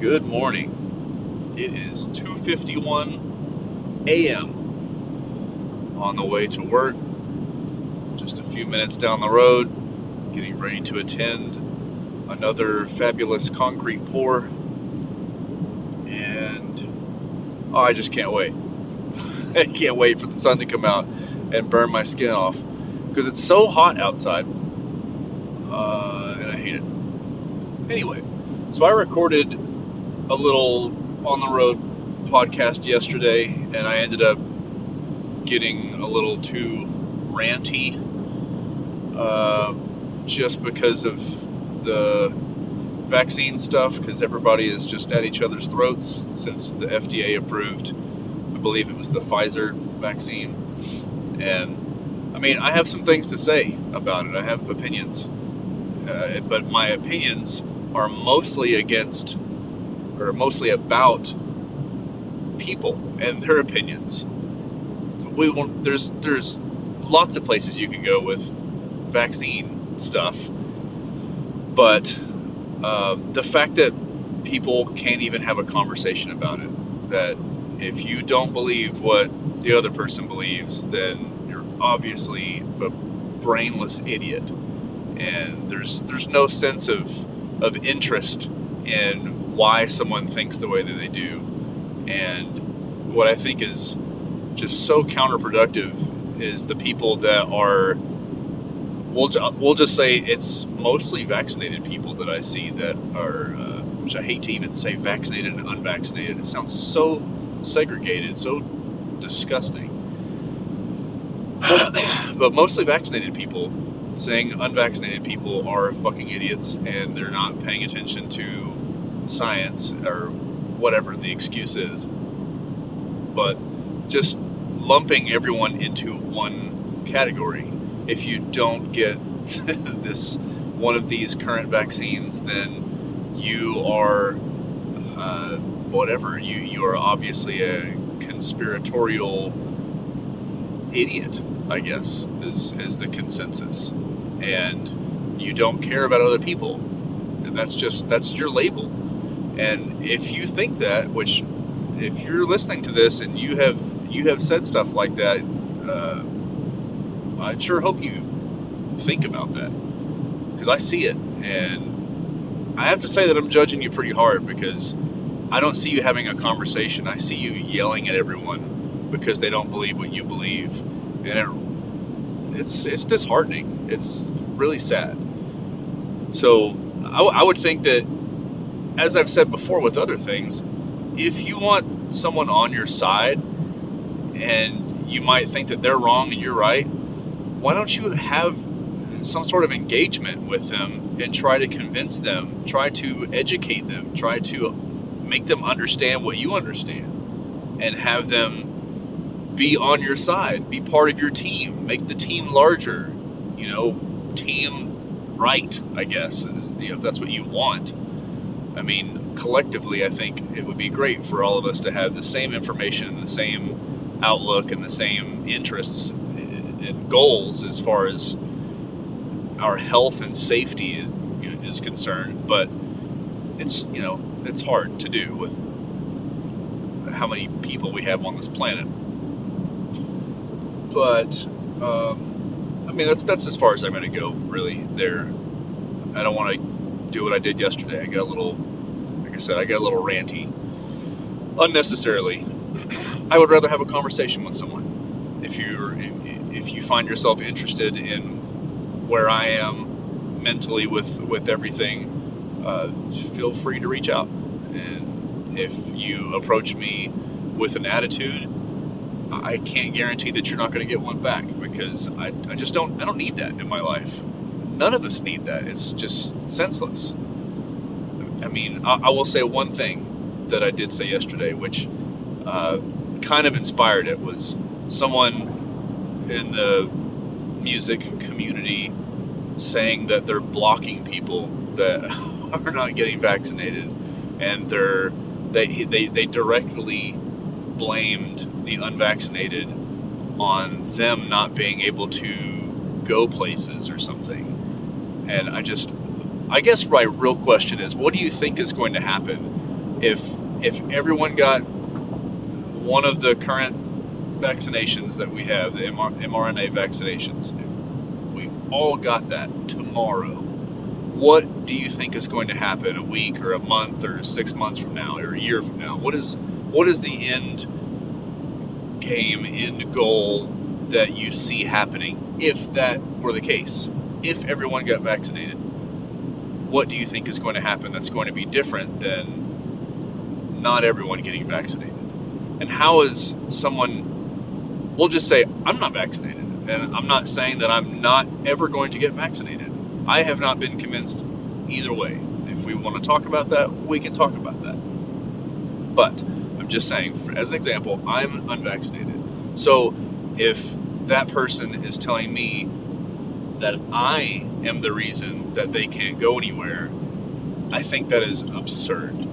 Good morning. It is 2:51 a.m. on the way to work. Just a few minutes down the road, getting ready to attend another fabulous concrete pour. And oh, I just can't wait. I can't wait for the sun to come out and burn my skin off because it's so hot outside. Uh, and I hate it. Anyway, so I recorded a little on the road podcast yesterday, and I ended up getting a little too ranty uh, just because of the vaccine stuff, because everybody is just at each other's throats since the FDA approved, I believe it was the Pfizer vaccine. And I mean, I have some things to say about it, I have opinions. Uh, but my opinions are mostly against or mostly about people and their opinions. So we want there's there's lots of places you can go with vaccine stuff, but uh, the fact that people can't even have a conversation about it, that if you don't believe what the other person believes, then you're obviously a brainless idiot, and there's there's no sense of of interest in why someone thinks the way that they do. And what I think is just so counterproductive is the people that are we'll, we'll just say it's mostly vaccinated people that I see that are, uh, which I hate to even say vaccinated and unvaccinated. It sounds so segregated, so disgusting. but mostly vaccinated people saying unvaccinated people are fucking idiots and they're not paying attention to science or whatever the excuse is. But just lumping everyone into one category. If you don't get this one of these current vaccines, then you are uh, whatever. You you are obviously a conspiratorial idiot. I guess is is the consensus, and you don't care about other people, and that's just that's your label. And if you think that, which if you're listening to this and you have you have said stuff like that, uh, I sure hope you think about that because I see it, and I have to say that I'm judging you pretty hard because I don't see you having a conversation. I see you yelling at everyone because they don't believe what you believe, and it, it's it's disheartening. It's really sad. So I, I would think that as I've said before with other things, if you want someone on your side and you might think that they're wrong and you're right, why don't you have some sort of engagement with them and try to convince them, try to educate them, try to make them understand what you understand and have them be on your side, be part of your team, make the team larger, you know, team right, I guess, you know, if that's what you want. I mean, collectively, I think it would be great for all of us to have the same information, and the same outlook, and the same interests and goals as far as our health and safety is concerned. But it's you know it's hard to do with how many people we have on this planet. But um, I mean that's that's as far as I'm going to go. Really, there. I don't want to do what I did yesterday. I got a little, like I said, I got a little ranty unnecessarily. I would rather have a conversation with someone. If you if you find yourself interested in where I am mentally with with everything, uh, feel free to reach out. And if you approach me with an attitude, I can't guarantee that you're not going to get one back because I, I just don't I don't need that in my life none of us need that. It's just senseless. I mean, I, I will say one thing that I did say yesterday, which uh, kind of inspired it, was someone in the music community saying that they're blocking people that are not getting vaccinated, and they're they they they directly blamed the unvaccinated on them not being able to go places or something and I just, I guess my real question is, what do you think is going to happen if if everyone got one of the current vaccinations that we have, the mRNA vaccinations, if we all got that tomorrow, what do you think is going to happen a week or a month or six months from now or a year from now? What is what is the end game, end goal that you see happening if that were the case? If everyone got vaccinated, what do you think is going to happen that's going to be different than not everyone getting vaccinated? And how is someone, we'll just say, I'm not vaccinated, and I'm not saying that I'm not ever going to get vaccinated. I have not been convinced either way. If we want to talk about that, we can talk about that. But I'm just saying, as an example, I'm unvaccinated. So if that person is telling me that I am the reason that they can't go anywhere, I think that is absurd.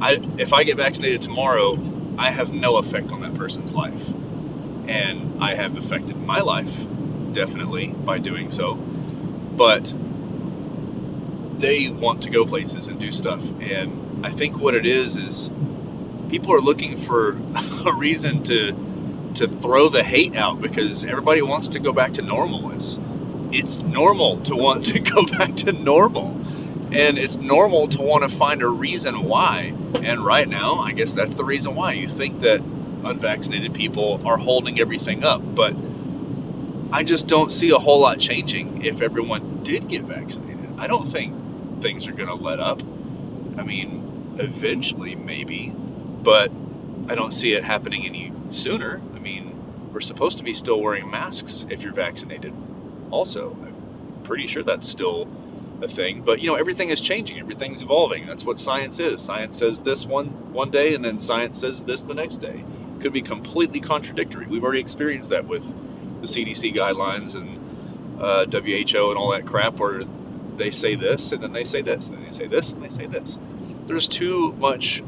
I, if I get vaccinated tomorrow, I have no effect on that person's life. And I have affected my life, definitely, by doing so. But they want to go places and do stuff. And I think what it is is people are looking for a reason to to throw the hate out because everybody wants to go back to normal. It's it's normal to want to go back to normal. And it's normal to want to find a reason why. And right now, I guess that's the reason why. You think that unvaccinated people are holding everything up. But I just don't see a whole lot changing if everyone did get vaccinated. I don't think things are going to let up. I mean, eventually, maybe. But I don't see it happening any sooner. I mean, we're supposed to be still wearing masks if you're vaccinated also. I'm pretty sure that's still a thing. But you know, everything is changing, everything's evolving. That's what science is. Science says this one one day, and then science says this the next day. Could be completely contradictory. We've already experienced that with the CDC guidelines and uh, WHO and all that crap, where they say this and then they say this, and they say this and they say this. There's too much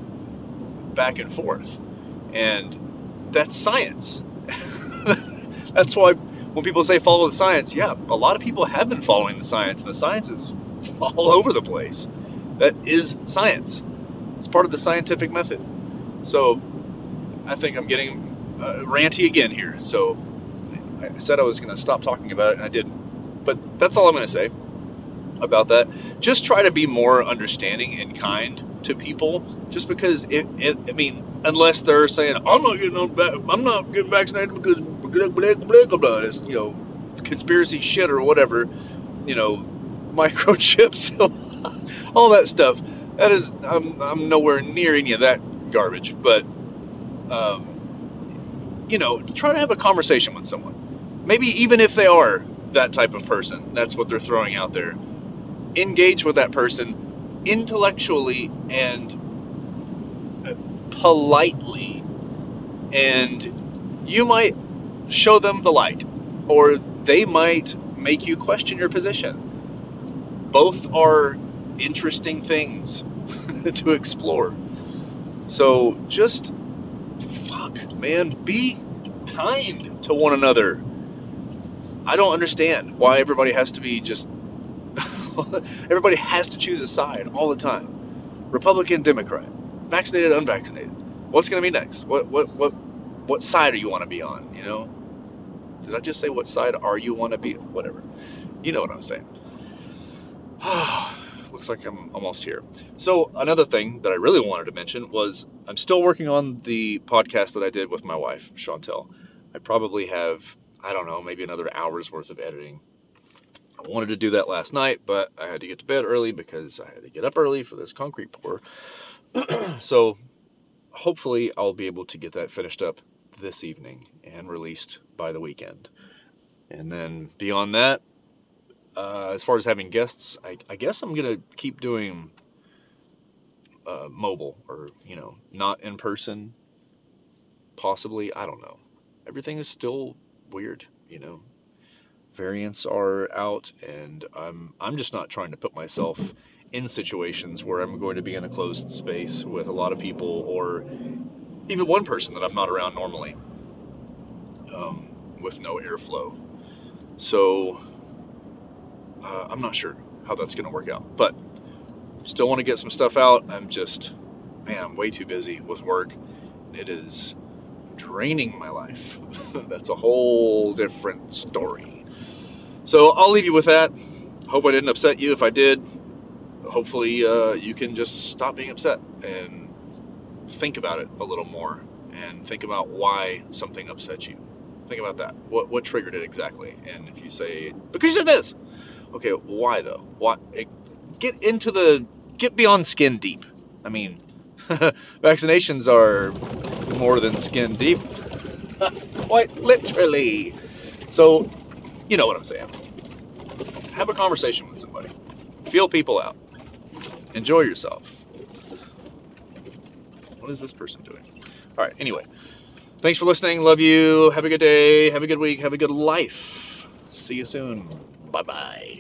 back and forth, and that's science. that's why when people say follow the science, yeah, a lot of people have been following the science, and the science is all over the place. That is science. It's part of the scientific method. So I think I'm getting uh, ranty again here. So I said I was going to stop talking about it, and I didn't. But that's all I'm going to say about that. Just try to be more understanding and kind to people. Just because it, it I mean, unless they're saying I'm not getting on, I'm not getting vaccinated because It's, you know, conspiracy shit or whatever, you know, microchips, all that stuff. That is, I'm, I'm nowhere near any of that garbage. But, um, you know, try to have a conversation with someone. Maybe even if they are that type of person, that's what they're throwing out there. Engage with that person intellectually and uh, politely. And you might show them the light, or they might make you question your position. Both are interesting things to explore. So just fuck, man, be kind to one another. I don't understand why everybody has to be just everybody has to choose a side all the time. Republican, Democrat, vaccinated, unvaccinated. What's going to be next? What what what what side do you want to be on, you know? Did I just say what side are you want to be? Whatever. You know what I'm saying. Looks like I'm almost here. So, another thing that I really wanted to mention was I'm still working on the podcast that I did with my wife, Chantel. I probably have, I don't know, maybe another hour's worth of editing. I wanted to do that last night, but I had to get to bed early because I had to get up early for this concrete pour. so, hopefully, I'll be able to get that finished up this evening and released by the weekend. And then beyond that, uh, as far as having guests, I, I guess I'm gonna keep doing uh, mobile or you know not in person. Possibly, I don't know. Everything is still weird, you know. Variants are out, and I'm I'm just not trying to put myself in situations where I'm going to be in a closed space with a lot of people or even one person that I'm not around normally um, with no airflow. So uh, I'm not sure how that's going to work out, but still want to get some stuff out. I'm just, man, I'm way too busy with work. It is draining my life. That's a whole different story. So I'll leave you with that. Hope I didn't upset you. If I did, hopefully uh, you can just stop being upset and think about it a little more and think about why something upset you. Think about that. What what triggered it exactly? And if you say because you said this, okay, why though? Why? Eh, get into the get beyond skin deep. I mean, vaccinations are more than skin deep. Quite literally. So, you know what I'm saying. Have a conversation with somebody. Feel people out. Enjoy yourself. What is this person doing? All right, anyway. Thanks for listening. Love you. Have a good day. Have a good week. Have a good life. See you soon. Bye bye.